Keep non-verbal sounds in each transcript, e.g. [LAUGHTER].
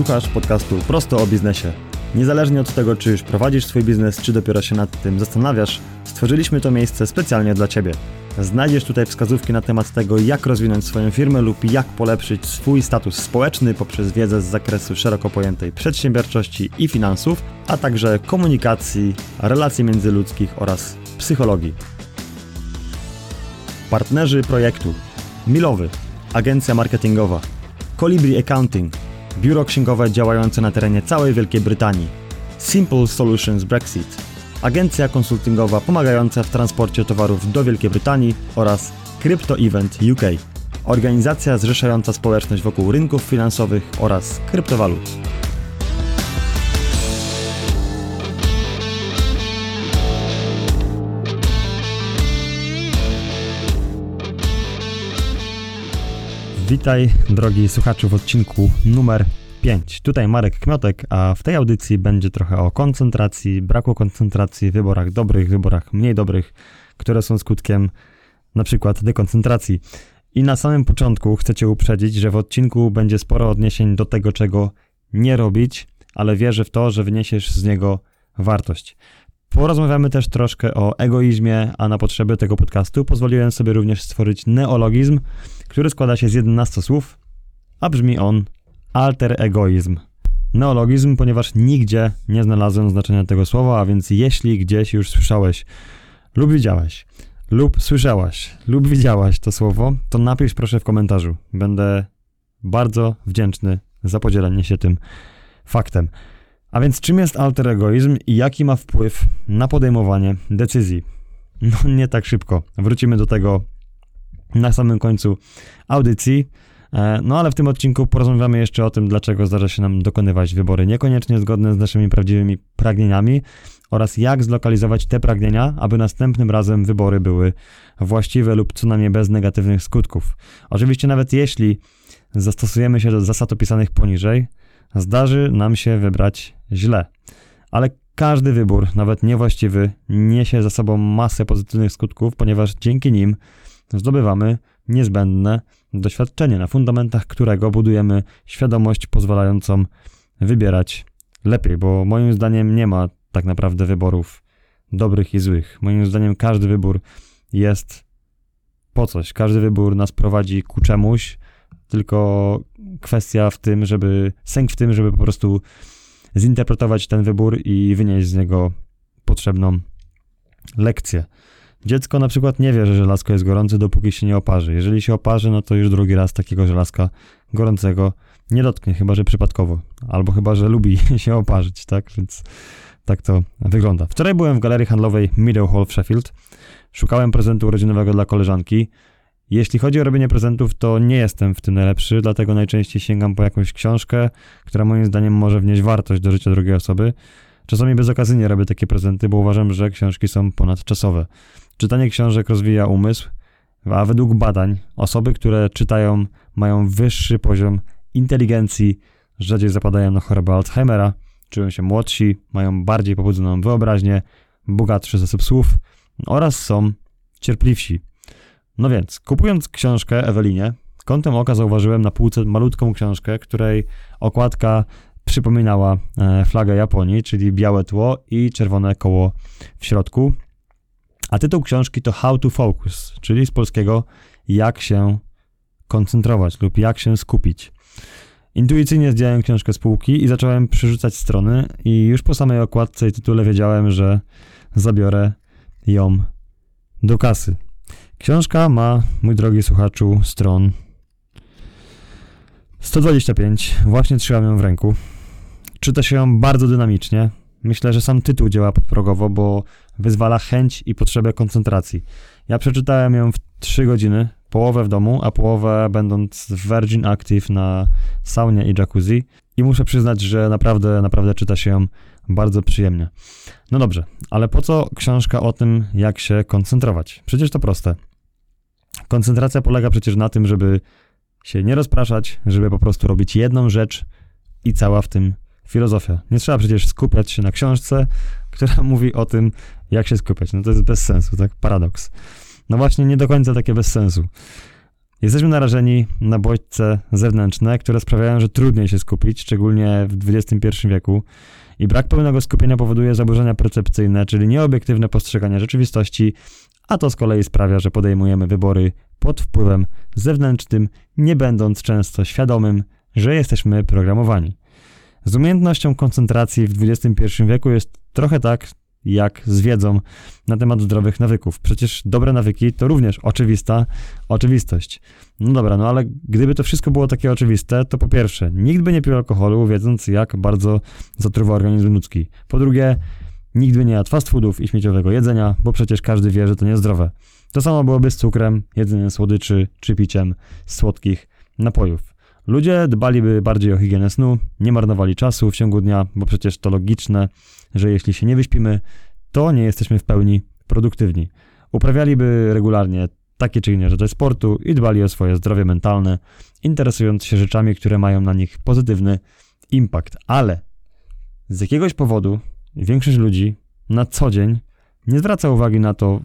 Słuchasz podcastu Prosto o biznesie. Niezależnie od tego, czy już prowadzisz swój biznes, czy dopiero się nad tym zastanawiasz, stworzyliśmy to miejsce specjalnie dla Ciebie. Znajdziesz tutaj wskazówki na temat tego, jak rozwinąć swoją firmę lub jak polepszyć swój status społeczny poprzez wiedzę z zakresu szeroko pojętej przedsiębiorczości i finansów, a także komunikacji, relacji międzyludzkich oraz psychologii. Partnerzy projektu Milowy, agencja marketingowa, Colibri Accounting, biuro księgowe działające na terenie całej Wielkiej Brytanii, Simple Solutions Brexit, agencja konsultingowa pomagająca w transporcie towarów do Wielkiej Brytanii oraz Crypto Event UK, organizacja zrzeszająca społeczność wokół rynków finansowych oraz kryptowalut. Witaj, drogi słuchaczu, w odcinku numer 5. Tutaj Marek Kmiotek, a w tej audycji będzie trochę o koncentracji, braku koncentracji, wyborach dobrych, wyborach mniej dobrych, które są skutkiem na przykład dekoncentracji. I na samym początku chcę Cię uprzedzić, że w odcinku będzie sporo odniesień do tego, czego nie robić, ale wierzę w to, że wyniesiesz z niego wartość. Porozmawiamy też troszkę o egoizmie, a na potrzeby tego podcastu pozwoliłem sobie również stworzyć neologizm, który składa się z 11 słów, a brzmi on alter egoizm. Neologizm, ponieważ nigdzie nie znalazłem znaczenia tego słowa, a więc jeśli gdzieś już słyszałeś lub widziałeś, lub słyszałaś, lub widziałaś to słowo, to napisz proszę w komentarzu. Będę bardzo wdzięczny za podzielenie się tym faktem. A więc czym jest alter egoizm i jaki ma wpływ na podejmowanie decyzji? No [LAUGHS] nie tak szybko. Wrócimy do tego na samym końcu audycji. E, no ale w tym odcinku porozmawiamy jeszcze o tym, dlaczego zdarza się nam dokonywać wybory niekoniecznie zgodne z naszymi prawdziwymi pragnieniami oraz jak zlokalizować te pragnienia, aby następnym razem wybory były właściwe lub co najmniej bez negatywnych skutków. Oczywiście nawet jeśli zastosujemy się do zasad opisanych poniżej, zdarzy nam się wybrać źle. Ale każdy wybór, nawet niewłaściwy, niesie za sobą masę pozytywnych skutków, ponieważ dzięki nim zdobywamy niezbędne doświadczenie, na fundamentach którego budujemy świadomość pozwalającą wybierać lepiej, bo moim zdaniem nie ma tak naprawdę wyborów dobrych i złych. Moim zdaniem każdy wybór jest po coś. Każdy wybór nas prowadzi ku czemuś, tylko kwestia w tym, żeby, sęk w tym, żeby po prostu zinterpretować ten wybór i wynieść z niego potrzebną lekcję. Dziecko na przykład nie wie, że żelazko jest gorące, dopóki się nie oparzy. Jeżeli się oparzy, no to już drugi raz takiego żelazka gorącego nie dotknie, chyba że przypadkowo, albo chyba że lubi [LAUGHS] się oparzyć, tak? Więc tak to wygląda. Wczoraj byłem w galerii handlowej Meadow w Sheffield. Szukałem prezentu urodzinowego dla koleżanki. Jeśli chodzi o robienie prezentów, to nie jestem w tym najlepszy, dlatego najczęściej sięgam po jakąś książkę, która moim zdaniem może wnieść wartość do życia drugiej osoby. Czasami bezokazyjnie robię takie prezenty, bo uważam, że książki są ponadczasowe. Czytanie książek rozwija umysł, a według badań osoby, które czytają, mają wyższy poziom inteligencji, rzadziej zapadają na chorobę Alzheimera, czują się młodsi, mają bardziej pobudzoną wyobraźnię, bogatszy zasób słów oraz są cierpliwsi. No więc, kupując książkę Ewelinie, kątem oka zauważyłem na półce malutką książkę, której okładka przypominała e, flagę Japonii, czyli białe tło i czerwone koło w środku. A tytuł książki to How to Focus, czyli z polskiego jak się koncentrować lub jak się skupić. Intuicyjnie zdjąłem książkę z półki i zacząłem przerzucać strony i już po samej okładce i tytule wiedziałem, że zabiorę ją do kasy. Książka ma, mój drogi słuchaczu, stron 125. Właśnie trzymam ją w ręku. Czyta się ją bardzo dynamicznie. Myślę, że sam tytuł działa podprogowo, bo wyzwala chęć i potrzebę koncentracji. Ja przeczytałem ją w 3 godziny, połowę w domu, a połowę będąc w Virgin Active na saunie i jacuzzi i muszę przyznać, że naprawdę, naprawdę czyta się ją bardzo przyjemnie. No dobrze, ale po co książka o tym, jak się koncentrować? Przecież to proste. Koncentracja polega przecież na tym, żeby się nie rozpraszać, żeby po prostu robić jedną rzecz i cała w tym filozofia. Nie trzeba przecież skupiać się na książce, [LAUGHS] która mówi o tym, jak się skupiać. No to jest bez sensu, tak? Paradoks. No właśnie, nie do końca takie bez sensu. Jesteśmy narażeni na bodźce zewnętrzne, które sprawiają, że trudniej się skupić, szczególnie w XXI wieku. I brak pełnego skupienia powoduje zaburzenia percepcyjne, czyli nieobiektywne postrzeganie rzeczywistości, a to z kolei sprawia, że podejmujemy wybory pod wpływem zewnętrznym, nie będąc często świadomym, że jesteśmy programowani. Z umiejętnością koncentracji w XXI wieku jest trochę tak, jak z wiedzą na temat zdrowych nawyków. Przecież dobre nawyki to również oczywista oczywistość. No dobra, no ale gdyby to wszystko było takie oczywiste, to po pierwsze, nikt by nie pił alkoholu, wiedząc jak bardzo zatruwa organizm ludzki. Po drugie, nikt by nie jadł fast foodów i śmieciowego jedzenia, bo przecież każdy wie, że to niezdrowe. To samo byłoby z cukrem, jedzeniem słodyczy czy piciem słodkich napojów. Ludzie dbaliby bardziej o higienę snu, nie marnowali czasu w ciągu dnia, bo przecież to logiczne, że jeśli się nie wyśpimy, to nie jesteśmy w pełni produktywni. Uprawialiby regularnie takie czy inne rzeczy sportu i dbali o swoje zdrowie mentalne, interesując się rzeczami, które mają na nich pozytywny impact. Ale z jakiegoś powodu większość ludzi na co dzień nie zwraca uwagi na to,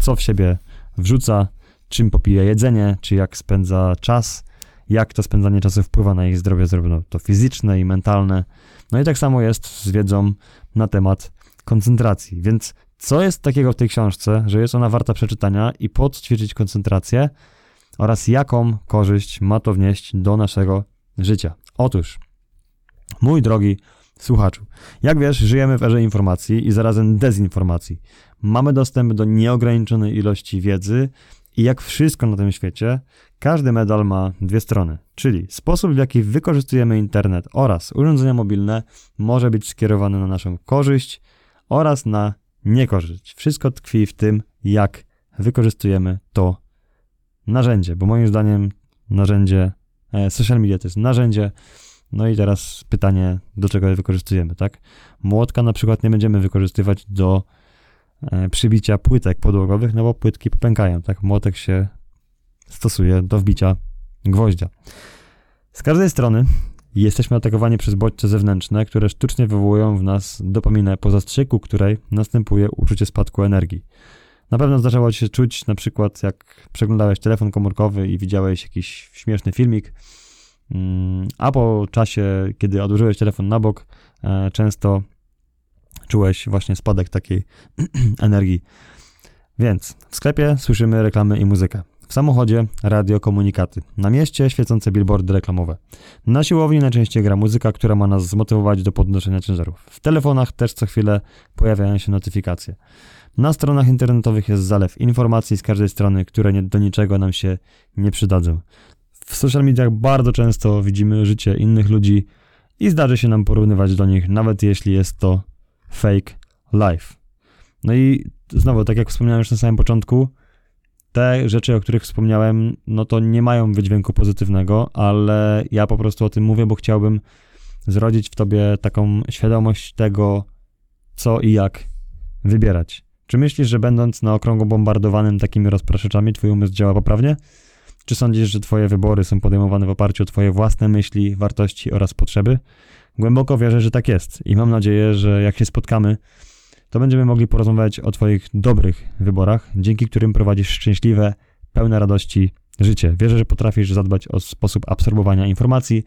co w siebie wrzuca, czym popija jedzenie, czy jak spędza czas, jak to spędzanie czasu wpływa na ich zdrowie, zarówno to fizyczne i mentalne. No i tak samo jest z wiedzą na temat koncentracji. Więc co jest takiego w tej książce, że jest ona warta przeczytania i podćwiczyć koncentrację oraz jaką korzyść ma to wnieść do naszego życia? Otóż, mój drogi słuchaczu, jak wiesz, żyjemy w erze informacji i zarazem dezinformacji. Mamy dostęp do nieograniczonej ilości wiedzy i jak wszystko na tym świecie, każdy medal ma dwie strony, czyli sposób, w jaki wykorzystujemy internet oraz urządzenia mobilne może być skierowany na naszą korzyść oraz na niekorzyść. Wszystko tkwi w tym, jak wykorzystujemy to narzędzie, bo moim zdaniem narzędzie, e, social media to jest narzędzie, no i teraz pytanie, do czego je wykorzystujemy, tak? Młotka na przykład nie będziemy wykorzystywać do przybicia płytek podłogowych, no bo płytki popękają, tak? Młotek się stosuje do wbicia gwoździa. Z każdej strony jesteśmy atakowani przez bodźce zewnętrzne, które sztucznie wywołują w nas dopaminę po zastrzyku, której następuje uczucie spadku energii. Na pewno zdarzało ci się czuć, na przykład jak przeglądałeś telefon komórkowy i widziałeś jakiś śmieszny filmik, mm, a po czasie, kiedy odłożyłeś telefon na bok, e, często czułeś właśnie spadek takiej [CLEARS THROAT] energii. Więc w sklepie słyszymy reklamy i muzykę. W samochodzie radio, komunikaty. Na mieście świecące billboardy reklamowe. Na siłowni najczęściej gra muzyka, która ma nas zmotywować do podnoszenia ciężarów. W telefonach też co chwilę pojawiają się notyfikacje. Na stronach internetowych jest zalew informacji z każdej strony, które nie, do niczego nam się nie przydadzą. W social mediach bardzo często widzimy życie innych ludzi i zdarzy się nam porównywać do nich, nawet jeśli jest to fake life. No i znowu, tak jak wspomniałem już na samym początku, te rzeczy, o których wspomniałem, no to nie mają wydźwięku pozytywnego, ale ja po prostu o tym mówię, bo chciałbym zrodzić w tobie taką świadomość tego, co i jak wybierać. Czy myślisz, że będąc na okrągło bombardowanym takimi rozpraszaczami, twój umysł działa poprawnie? Czy sądzisz, że twoje wybory są podejmowane w oparciu o twoje własne myśli, wartości oraz potrzeby? Głęboko wierzę, że tak jest i mam nadzieję, że jak się spotkamy, to będziemy mogli porozmawiać o Twoich dobrych wyborach, dzięki którym prowadzisz szczęśliwe, pełne radości życie. Wierzę, że potrafisz zadbać o sposób absorbowania informacji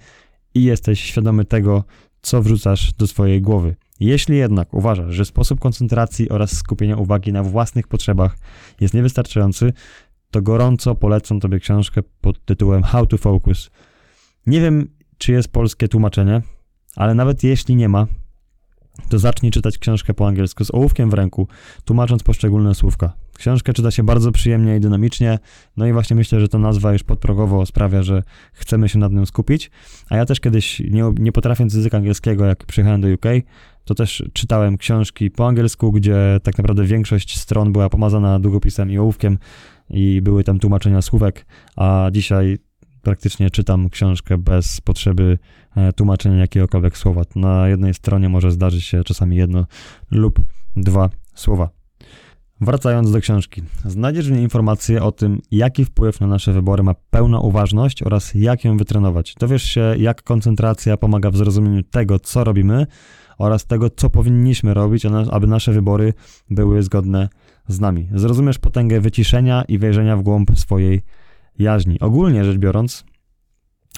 i jesteś świadomy tego, co wrzucasz do swojej głowy. Jeśli jednak uważasz, że sposób koncentracji oraz skupienia uwagi na własnych potrzebach jest niewystarczający, to gorąco polecam Tobie książkę pod tytułem How to Focus. Nie wiem, czy jest polskie tłumaczenie, ale nawet jeśli nie ma, to zacznij czytać książkę po angielsku z ołówkiem w ręku, tłumacząc poszczególne słówka. Książkę czyta się bardzo przyjemnie i dynamicznie, no i właśnie myślę, że ta nazwa już podprogowo sprawia, że chcemy się nad nią skupić. A ja też kiedyś, nie, nie potrafiąc języka angielskiego, jak przyjechałem do UK, to też czytałem książki po angielsku, gdzie tak naprawdę większość stron była pomazana długopisem i ołówkiem i były tam tłumaczenia słówek, a dzisiaj praktycznie czytam książkę bez potrzeby e, tłumaczenia jakiegokolwiek słowa. Na jednej stronie może zdarzyć się czasami jedno lub dwa słowa. Wracając do książki, znajdziesz w niej informacje o tym, jaki wpływ na nasze wybory ma pełna uważność oraz jak ją wytrenować. Dowiesz się, jak koncentracja pomaga w zrozumieniu tego, co robimy oraz tego, co powinniśmy robić, aby nasze wybory były zgodne z nami. Zrozumiesz potęgę wyciszenia i wejrzenia w głąb swojej jaźni. Ogólnie rzecz biorąc,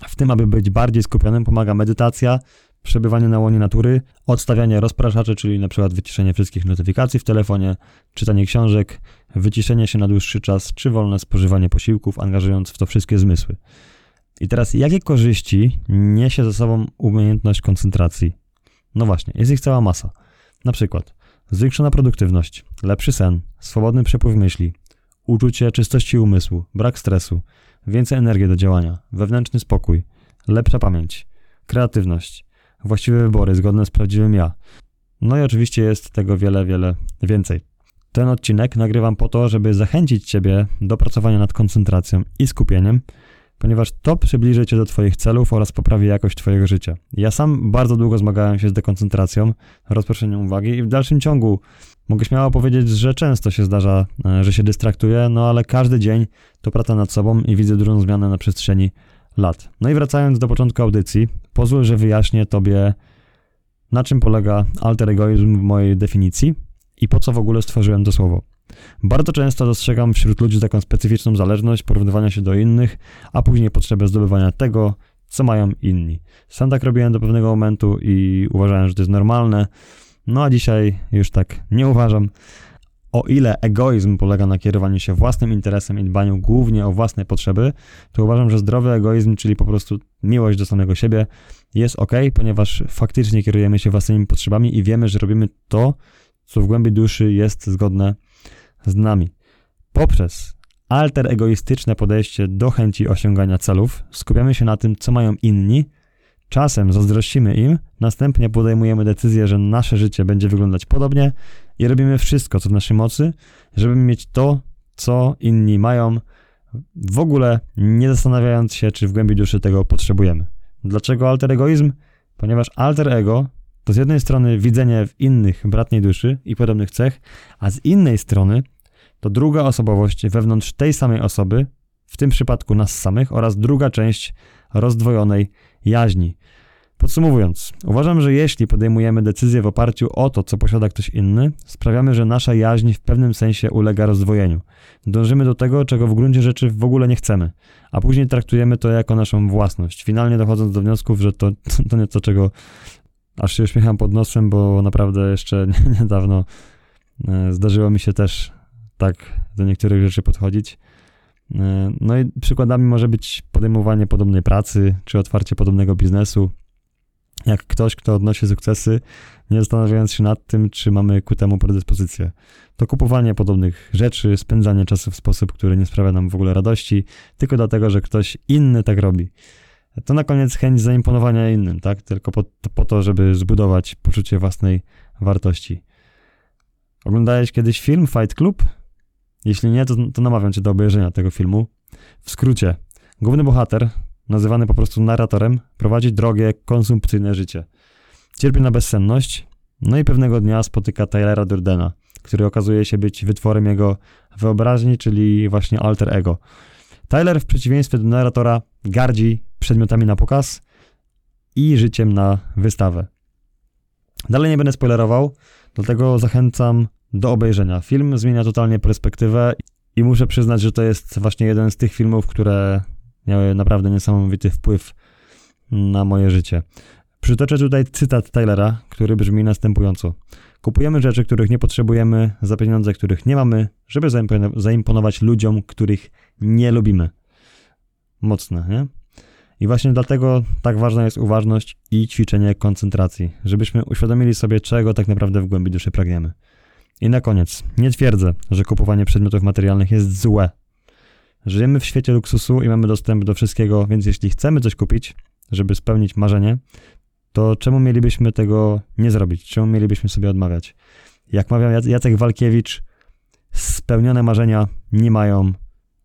w tym, aby być bardziej skupionym, pomaga medytacja, przebywanie na łonie natury, odstawianie rozpraszaczy, czyli na przykład wyciszenie wszystkich notyfikacji w telefonie, czytanie książek, wyciszenie się na dłuższy czas, czy wolne spożywanie posiłków, angażując w to wszystkie zmysły. I teraz, jakie korzyści niesie ze sobą umiejętność koncentracji? No właśnie, jest ich cała masa. Na przykład zwiększona produktywność, lepszy sen, swobodny przepływ myśli, uczucie czystości umysłu, brak stresu, więcej energii do działania, wewnętrzny spokój, lepsza pamięć, kreatywność, właściwe wybory zgodne z prawdziwym ja. No i oczywiście jest tego wiele, wiele więcej. Ten odcinek nagrywam po to, żeby zachęcić Ciebie do pracowania nad koncentracją i skupieniem, ponieważ to przybliży Cię do Twoich celów oraz poprawi jakość Twojego życia. Ja sam bardzo długo zmagałem się z dekoncentracją, rozproszeniem uwagi i w dalszym ciągu mogę śmiało powiedzieć, że często się zdarza, e, że się dystraktuję, no ale każdy dzień to praca nad sobą i widzę dużą zmianę na przestrzeni lat. No i wracając do początku audycji, pozwól, że wyjaśnię Tobie, na czym polega alter egoizm w mojej definicji i po co w ogóle stworzyłem to słowo. Bardzo często dostrzegam wśród ludzi taką specyficzną zależność porównywania się do innych, a później potrzebę zdobywania tego, co mają inni. Sam tak robiłem do pewnego momentu i uważałem, że to jest normalne, no a dzisiaj już tak nie uważam. O ile egoizm polega na kierowaniu się własnym interesem i dbaniu głównie o własne potrzeby, to uważam, że zdrowy egoizm, czyli po prostu miłość do samego siebie, jest ok, ponieważ faktycznie kierujemy się własnymi potrzebami i wiemy, że robimy to, co w głębi duszy jest zgodne z nami. Poprzez alter egoistyczne podejście do chęci osiągania celów skupiamy się na tym, co mają inni, czasem zazdrościmy im, następnie podejmujemy decyzję, że nasze życie będzie wyglądać podobnie i robimy wszystko, co w naszej mocy, żeby mieć to, co inni mają, w ogóle nie zastanawiając się, czy w głębi duszy tego potrzebujemy. Dlaczego alter egoizm? Ponieważ alter ego to z jednej strony widzenie w innych bratniej duszy i podobnych cech, a z innej strony to druga osobowość wewnątrz tej samej osoby, w tym przypadku nas samych, oraz druga część rozdwojonej jaźni. Podsumowując, uważam, że jeśli podejmujemy decyzję w oparciu o to, co posiada ktoś inny, sprawiamy, że nasza jaźń w pewnym sensie ulega rozdwojeniu. Dążymy do tego, czego w gruncie rzeczy w ogóle nie chcemy, a później traktujemy to jako naszą własność, finalnie dochodząc do wniosków, że to, [LAUGHS] to nie to, czego aż się uśmiecham pod nosem, bo naprawdę jeszcze [LAUGHS] niedawno e, zdarzyło mi się też tak do niektórych rzeczy podchodzić. E, no i przykładami może być podejmowanie podobnej pracy, czy otwarcie podobnego biznesu, jak ktoś, kto odnosi sukcesy, nie zastanawiając się nad tym, czy mamy ku temu predyspozycję. To kupowanie podobnych rzeczy, spędzanie czasu w sposób, który nie sprawia nam w ogóle radości, tylko dlatego, że ktoś inny tak robi. To na koniec chęć zaimponowania innym, tak? Tylko po, po to, żeby zbudować poczucie własnej wartości. Oglądałeś kiedyś film Fight Club? Jeśli nie, to, to namawiam cię do obejrzenia tego filmu. W skrócie, główny bohater nazywany po prostu narratorem, prowadzi drogie, konsumpcyjne życie. Cierpi na bezsenność, no i pewnego dnia spotyka Tylera Durdena, który okazuje się być wytworem jego wyobraźni, czyli właśnie alter ego. Tyler w przeciwieństwie do narratora gardzi przedmiotami na pokaz i życiem na wystawę. Dalej nie będę spoilerował, dlatego zachęcam do obejrzenia. Film zmienia totalnie perspektywę i muszę przyznać, że to jest właśnie jeden z tych filmów, które miały naprawdę niesamowity wpływ na moje życie. Przytoczę tutaj cytat Tylera, który brzmi następująco. Kupujemy rzeczy, których nie potrzebujemy, za pieniądze, których nie mamy, żeby zaimponować ludziom, których nie lubimy. Mocne, nie? I właśnie dlatego tak ważna jest uważność i ćwiczenie koncentracji, żebyśmy uświadomili sobie, czego tak naprawdę w głębi duszy pragniemy. I na koniec, nie twierdzę, że kupowanie przedmiotów materialnych jest złe, Żyjemy w świecie luksusu i mamy dostęp do wszystkiego, więc jeśli chcemy coś kupić, żeby spełnić marzenie, to czemu mielibyśmy tego nie zrobić? Czemu mielibyśmy sobie odmawiać? Jak mawiał Jacek Walkiewicz, spełnione marzenia nie mają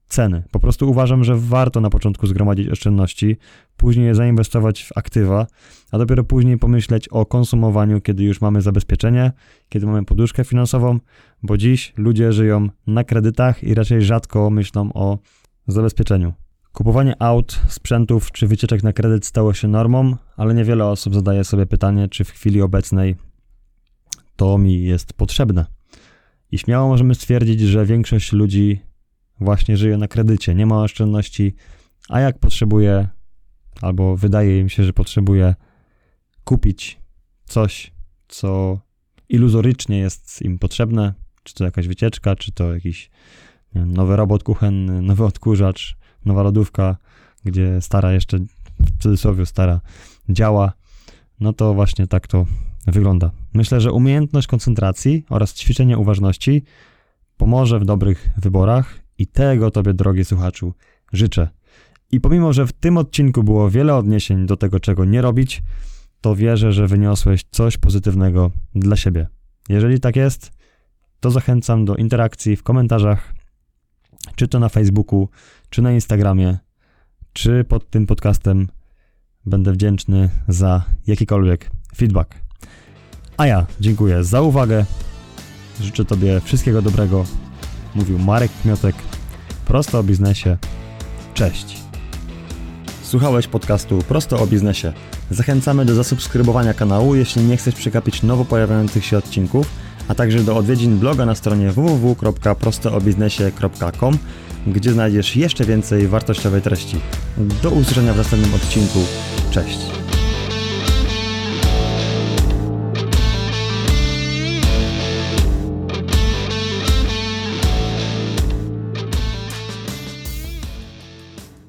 ceny. Po prostu uważam, że warto na początku zgromadzić oszczędności, później je zainwestować w aktywa, a dopiero później pomyśleć o konsumowaniu, kiedy już mamy zabezpieczenie, kiedy mamy poduszkę finansową, bo dziś ludzie żyją na kredytach i raczej rzadko myślą o zabezpieczeniu. Kupowanie aut, sprzętów czy wycieczek na kredyt stało się normą, ale niewiele osób zadaje sobie pytanie, czy w chwili obecnej to mi jest potrzebne. I śmiało możemy stwierdzić, że większość ludzi właśnie żyje na kredycie, nie ma oszczędności, a jak potrzebuje, albo wydaje im się, że potrzebuje kupić coś, co iluzorycznie jest im potrzebne, czy to jakaś wycieczka, czy to jakiś nowy robot kuchenny, [LAUGHS] nowy odkurzacz, nowa lodówka, gdzie stara jeszcze, w cudzysłowie stara, działa, no to właśnie tak to wygląda. Myślę, że umiejętność koncentracji oraz ćwiczenie uważności pomoże w dobrych wyborach i tego Tobie, drogi słuchaczu, życzę. I pomimo, że w tym odcinku było wiele odniesień do tego, czego nie robić, to wierzę, że wyniosłeś coś pozytywnego dla siebie. Jeżeli tak jest, to zachęcam do interakcji w komentarzach, czy to na Facebooku, czy na Instagramie, czy pod tym podcastem. Będę wdzięczny za jakikolwiek feedback. A ja dziękuję za uwagę. Życzę Tobie wszystkiego dobrego. Mówił Marek Kmiotek. Prosto o biznesie. Cześć. Słuchałeś podcastu Prosto o biznesie. Zachęcamy do zasubskrybowania kanału, jeśli nie chcesz przegapić nowo pojawiających się odcinków, a także do odwiedzin bloga na stronie www.prostoobiznesie.com, gdzie znajdziesz jeszcze więcej wartościowej treści. Do usłyszenia w następnym odcinku. Cześć.